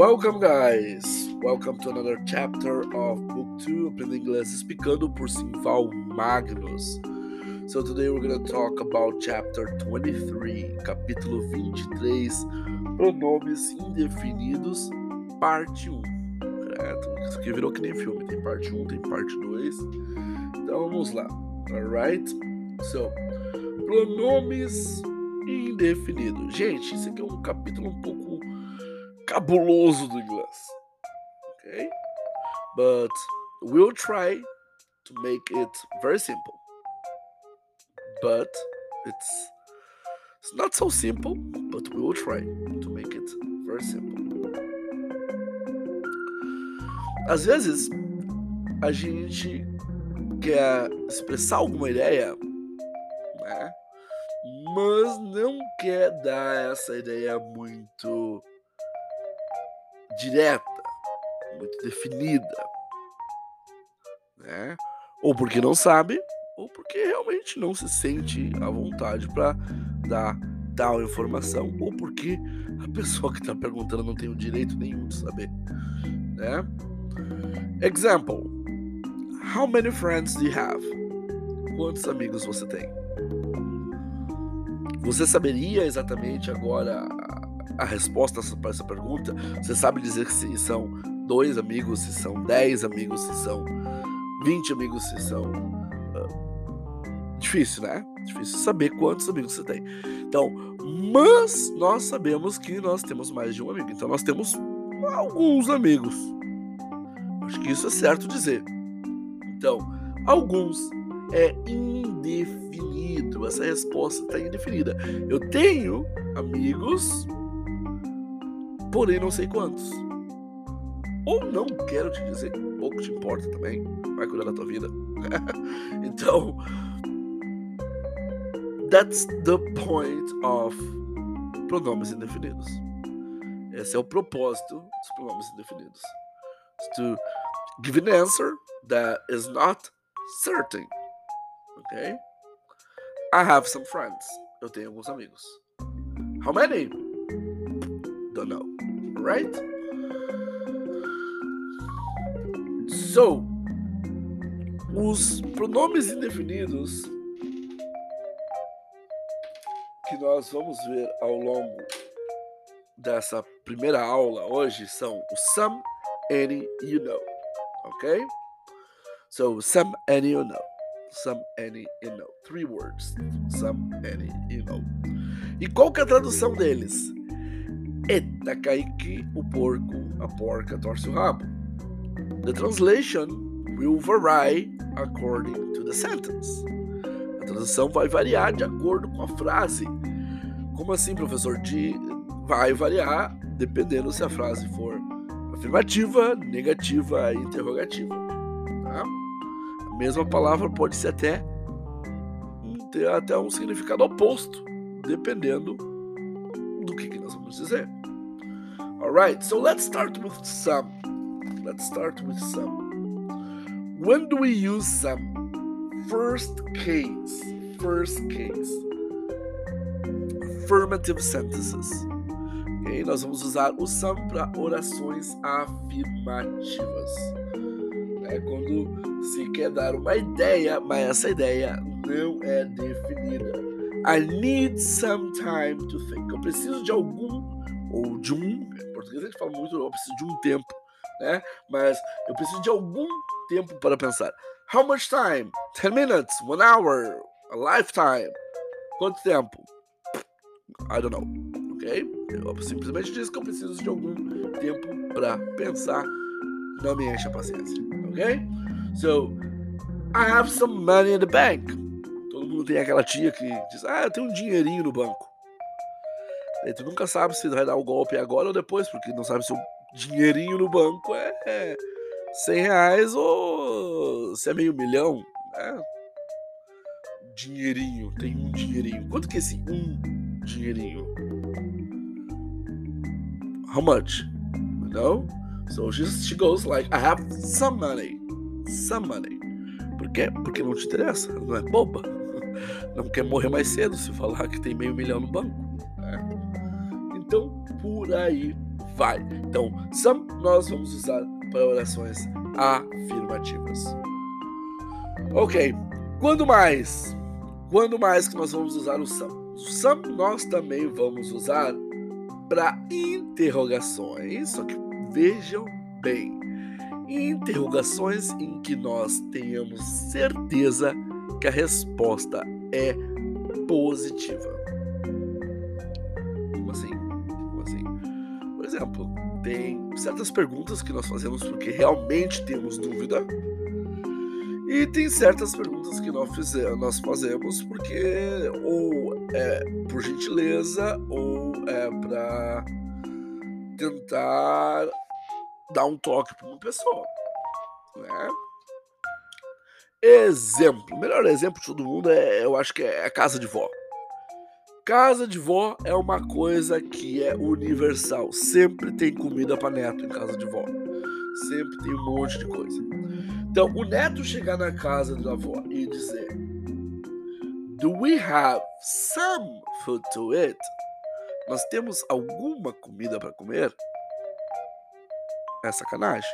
Welcome, guys. Welcome to another chapter of Book 2 Aprenda Inglês Explicando por Simval Magnus. So, today we're to talk about chapter 23, capítulo 23, pronomes indefinidos, parte 1. Correto? Isso aqui virou que nem filme, tem parte 1, tem parte 2. Então vamos lá. Alright? So, pronomes indefinidos. Gente, esse aqui é um capítulo um pouco cabuloso do inglês. Okay? But we'll try to make it very simple. But it's it's not so simple, but we will try to make it very simple. Às vezes a gente quer expressar alguma ideia, né? Mas não quer dar essa ideia muito direta, muito definida, né? Ou porque não sabe, ou porque realmente não se sente à vontade para dar tal informação, ou porque a pessoa que está perguntando não tem o direito nenhum de saber, né? Example: How many friends do you have? Quantos amigos você tem? Você saberia exatamente agora a resposta para essa pergunta, você sabe dizer se são dois amigos, se são dez amigos, se são vinte amigos, se são. Uh, difícil, né? Difícil saber quantos amigos você tem. Então, mas nós sabemos que nós temos mais de um amigo. Então, nós temos alguns amigos. Acho que isso é certo dizer. Então, alguns é indefinido. Essa resposta está indefinida. Eu tenho amigos porém não sei quantos. Ou não quero te dizer, pouco te importa também, vai cuidar da tua vida. então, that's the point of pronomes indefinidos. Esse é o propósito dos pronomes indefinidos. to give an answer that is not certain. Okay? I have some friends. Eu tenho alguns amigos. How many? Don't know right? So, os pronomes indefinidos que nós vamos ver ao longo dessa primeira aula hoje são o some, any, you know, ok? So, some, any, you know. Some, any, you know. Three words. Some, any, you know. E qual que é a tradução deles? Eita, Kaique, o porco, a porca torce o rabo. The translation will vary according to the sentence. A tradução vai variar de acordo com a frase. Como assim, professor? De vai variar dependendo se a frase for afirmativa, negativa, interrogativa. Tá? A mesma palavra pode ser até ter até um significado oposto, dependendo do que, que nós vamos dizer. All right, so let's start with some. Let's start with some. When do we use some? First case. First case. Affirmative sentences. Okay, nós vamos usar o some para orações afirmativas. É quando se quer dar uma ideia, mas essa ideia não é definida. I need some time to think. Eu preciso de algum ou de um. Em português a gente fala muito, eu preciso de um tempo, né? Mas eu preciso de algum tempo para pensar. How much time? 10 minutes, one hour, a lifetime. Quanto tempo? I don't know. Ok? Eu simplesmente disse que eu preciso de algum tempo para pensar. Não me enche a paciência. Ok? So, I have some money in the bank. Tem aquela tia que diz: Ah, eu tenho um dinheirinho no banco. E tu nunca sabe se vai dar o golpe agora ou depois, porque não sabe se o dinheirinho no banco é, é 100 reais ou se é meio milhão. Né? Dinheirinho, tem um dinheirinho. Quanto que é esse um dinheirinho? How much? You know? So she, she goes like, I have some money. Some money. Por quê? Porque não te interessa, não é boba. Não quer morrer mais cedo se falar que tem meio milhão no banco. Então, por aí vai. Então, some nós vamos usar para orações afirmativas. Ok, quando mais? Quando mais que nós vamos usar o some? O some nós também vamos usar para interrogações, só que vejam bem, interrogações em que nós tenhamos certeza que a resposta é positiva. Como assim? Como assim? Por exemplo, tem certas perguntas que nós fazemos porque realmente temos dúvida. E tem certas perguntas que nós, fizemos, nós fazemos porque ou é por gentileza ou é para tentar dar um toque para uma pessoa. Né? Exemplo, o melhor exemplo de todo mundo é, eu acho que é a casa de vó. Casa de vó é uma coisa que é universal. Sempre tem comida para neto em casa de vó. Sempre tem um monte de coisa. Então, o neto chegar na casa da avó e dizer: Do we have some food to eat? Nós temos alguma comida para comer? É sacanagem,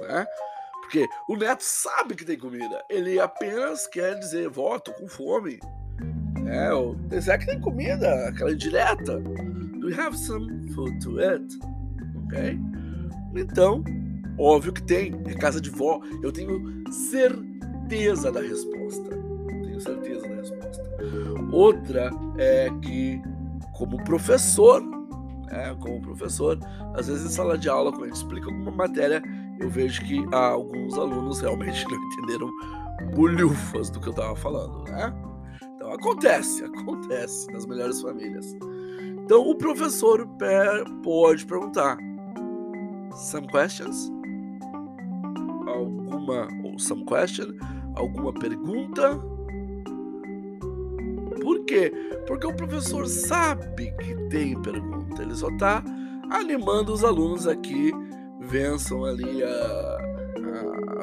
né? Porque o neto sabe que tem comida. Ele apenas quer dizer, vó, com fome. É, o dizer que tem comida, aquela indireta. Do you have some food to eat? Ok? Então, óbvio que tem. É casa de vó. Eu tenho certeza da resposta. Tenho certeza da resposta. Outra é que, como professor, é, como professor, às vezes em sala de aula, quando a gente explica alguma matéria, eu vejo que alguns alunos realmente não entenderam bolhufas do que eu estava falando, né? Então acontece, acontece nas melhores famílias. Então o professor pode perguntar: some questions? Alguma ou some question? Alguma pergunta? Por quê? Porque o professor sabe que tem pergunta. Ele só está animando os alunos aqui vençam ali a,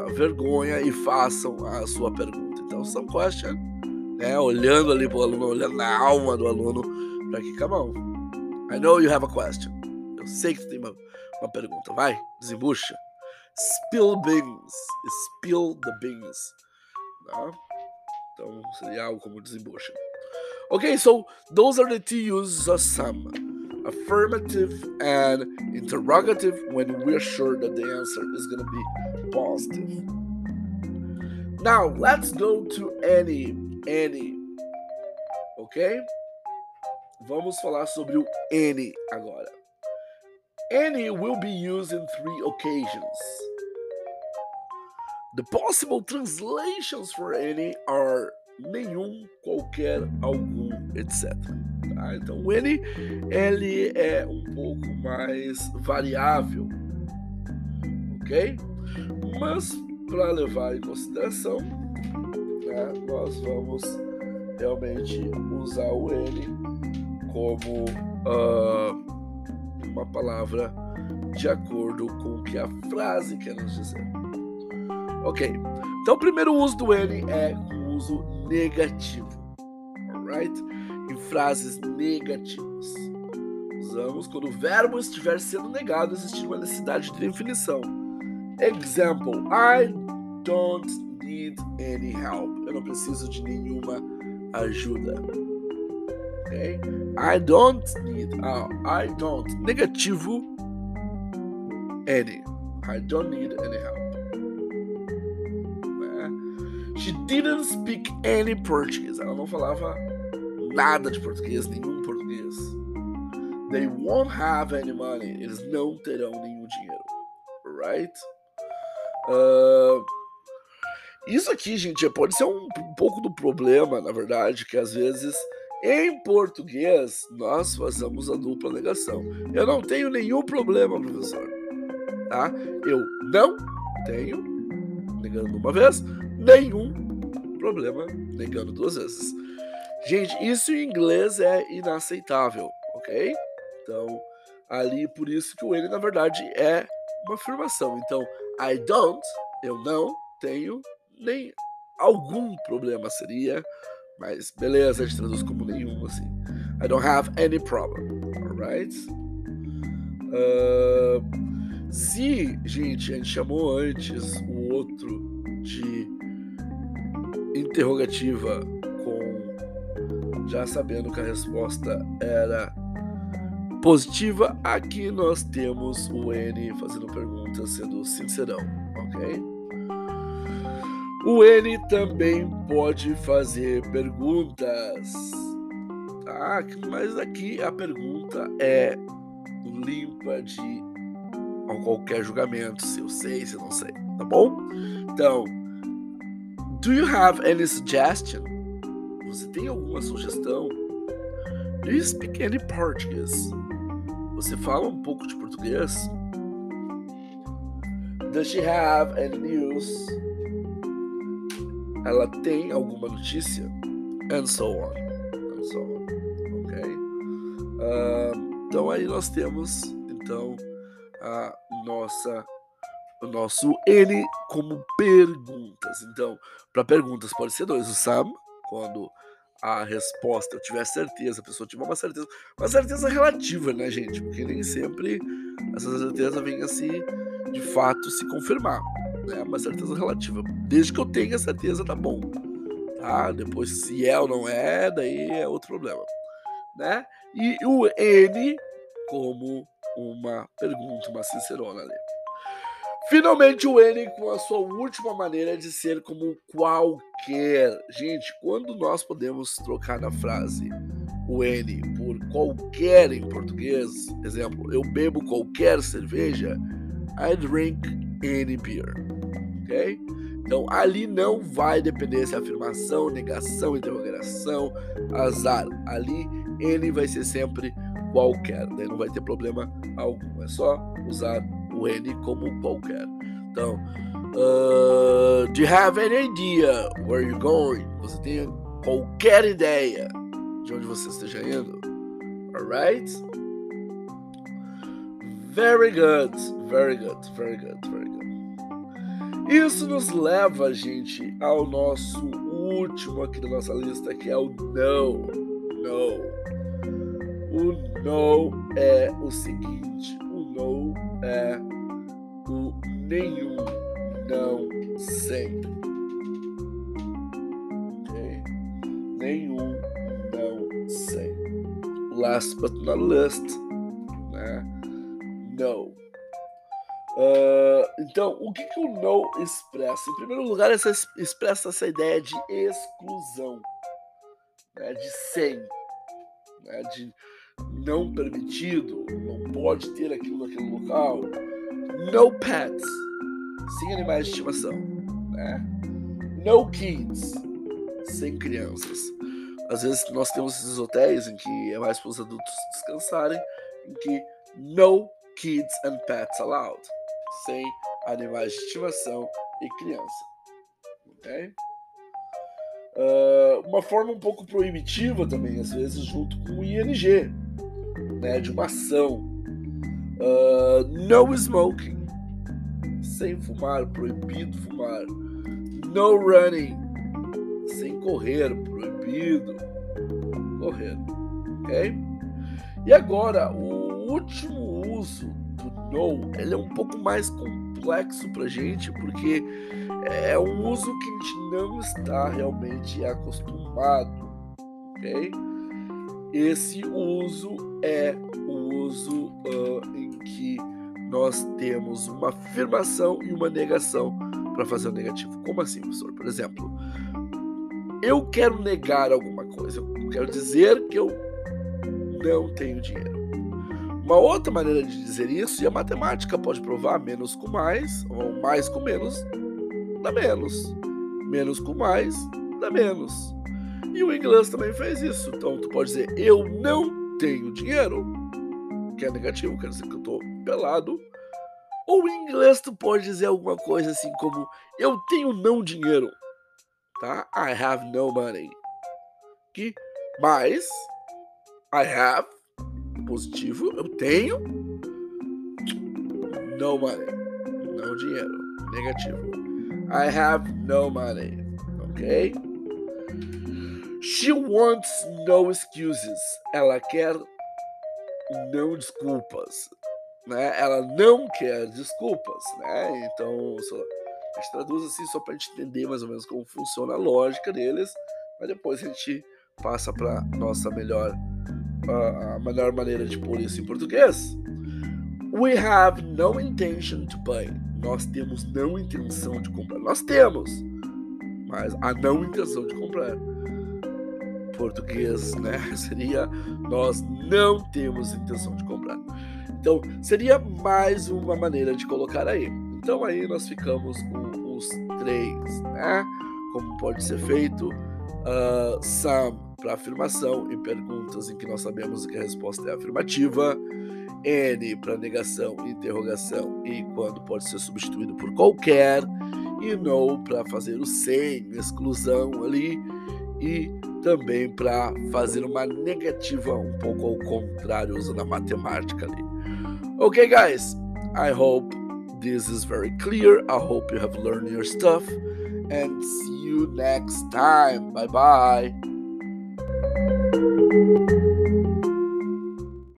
a, vergonha e façam a sua pergunta. Então, some question, né? Olhando ali para o aluno, olhando na alma do aluno, para que, come on, I know you have a question. Eu sei que você tem uma, uma pergunta. Vai, desembucha. Spill beans. Spill the beans. Tá? Então, seria algo como desembucha. Okay, so those are the two uses of some affirmative and interrogative when we're sure that the answer is going to be positive. Now, let's go to any, any. Ok? Vamos falar sobre o any agora. Any will be used in three occasions. The possible translations for any are nenhum, qualquer, algum, etc. Tá? Então o N ele é um pouco mais variável, ok? Mas para levar em consideração, né, nós vamos realmente usar o N como uh, uma palavra de acordo com o que a frase quer nos dizer. Ok, então o primeiro uso do N é o uso negativo, alright? Em frases negativas. Usamos quando o verbo estiver sendo negado, existir uma necessidade de definição. Example: I don't need any help. Eu não preciso de nenhuma ajuda. Okay? I don't need. Uh, I don't. Negativo. Any. I don't need any help. She didn't speak any Portuguese. Ela não falava nada de português, nenhum português. They won't have any money. Eles não terão nenhum dinheiro. Right? Uh, isso aqui, gente, pode ser um, um pouco do problema, na verdade, que às vezes em português nós fazemos a dupla negação. Eu não tenho nenhum problema, professor. Tá? Eu não tenho, negando uma vez, nenhum problema negando duas vezes. Gente, isso em inglês é inaceitável, ok? Então, ali por isso que o N na verdade é uma afirmação. Então, I don't, eu não tenho nem algum problema seria, mas beleza, a gente traduz como nenhum assim. I don't have any problem, alright? Uh, se, gente, a gente chamou antes o outro de interrogativa já sabendo que a resposta era positiva, aqui nós temos o N fazendo perguntas sendo sincerão, ok? O N também pode fazer perguntas, tá? Mas aqui a pergunta é limpa de qualquer julgamento, se eu sei, se eu não sei, tá bom? Então, do you have any suggestion? Você tem alguma sugestão? Do you speak any Portuguese? Você fala um pouco de português? Does she have any news? Ela tem alguma notícia? And so on. And so on. Ok? Uh, então aí nós temos então a nossa o nosso N como perguntas. Então, para perguntas pode ser dois. O Sam, quando a resposta, eu tiver certeza, a pessoa tiver uma certeza, uma certeza relativa, né, gente? Porque nem sempre essa certeza vem assim, de fato, se confirmar. Né? Uma certeza relativa. Desde que eu tenha certeza, tá bom. Tá? Depois, se é ou não é, daí é outro problema. Né? E o N como uma pergunta, uma sincerona ali. Finalmente o N com a sua última maneira de ser como qualquer. Gente, quando nós podemos trocar na frase o N por qualquer em português, exemplo, eu bebo qualquer cerveja, I drink any beer. Ok? Então ali não vai depender se é afirmação, negação, interrogação, azar. Ali ele vai ser sempre qualquer, daí não vai ter problema algum. É só usar o N como qualquer. Então, uh, do you have any idea where you're going? Você tem qualquer ideia de onde você esteja indo? Alright? Very good, very good, very good, very good. Isso nos leva, gente, ao nosso último aqui da nossa lista, que é o no. No. O no é o seguinte: o no é o nenhum, não, sempre. Ok? Nenhum, não, sempre. Last but not least, né? No. Uh, então, o que, que o no expressa? Em primeiro lugar, essa, expressa essa ideia de exclusão, né? de sem, né? de não permitido, não pode ter aquilo naquele local. No pets, sem animais de estimação. Né? No kids, sem crianças. Às vezes nós temos esses hotéis em que é mais para os adultos descansarem, em que no kids and pets allowed, sem animais de estimação e criança. Ok? Uh, uma forma um pouco proibitiva também, às vezes junto com o ING, né, de uma ação. Uh, no smoking, sem fumar, proibido fumar. No running, sem correr, proibido correr. Ok? E agora, o último uso do no, ele é um pouco mais complexo pra gente, porque é um uso que a gente não está realmente acostumado, ok? Esse uso é o uso uh, em que nós temos uma afirmação e uma negação para fazer o negativo. Como assim, professor? Por exemplo, eu quero negar alguma coisa, eu quero dizer que eu não tenho dinheiro. Uma outra maneira de dizer isso, e a matemática pode provar menos com mais, ou mais com menos, dá menos. Menos com mais, dá menos. E o inglês também fez isso. Então tu pode dizer eu não tenho dinheiro, que é negativo, quer dizer que eu tô pelado. Ou em inglês tu pode dizer alguma coisa assim como eu tenho não dinheiro, tá? I have no money. Que mais I have positivo, eu tenho no money, não dinheiro, negativo. I have no money, ok? She wants no excuses. Ela quer não desculpas. né, ela não quer desculpas, né? Então, só, a gente traduz assim só para a gente entender mais ou menos como funciona a lógica deles, mas depois a gente passa para nossa melhor a melhor maneira de pôr isso em português. We have no intention to buy. Nós temos não intenção de comprar. Nós temos, mas a não intenção de comprar. Português, né? Seria nós não temos intenção de comprar. Então, seria mais uma maneira de colocar aí. Então, aí nós ficamos com os três, né? Como pode ser feito. Uh, some para afirmação em perguntas em que nós sabemos que a resposta é afirmativa. N para negação e interrogação e quando pode ser substituído por qualquer. E no para fazer o sem, exclusão ali. E também para fazer uma negativa um pouco ao contrário, usando a matemática ali. Okay, guys, I hope this is very clear. I hope you have learned your stuff and see you next time. Bye bye.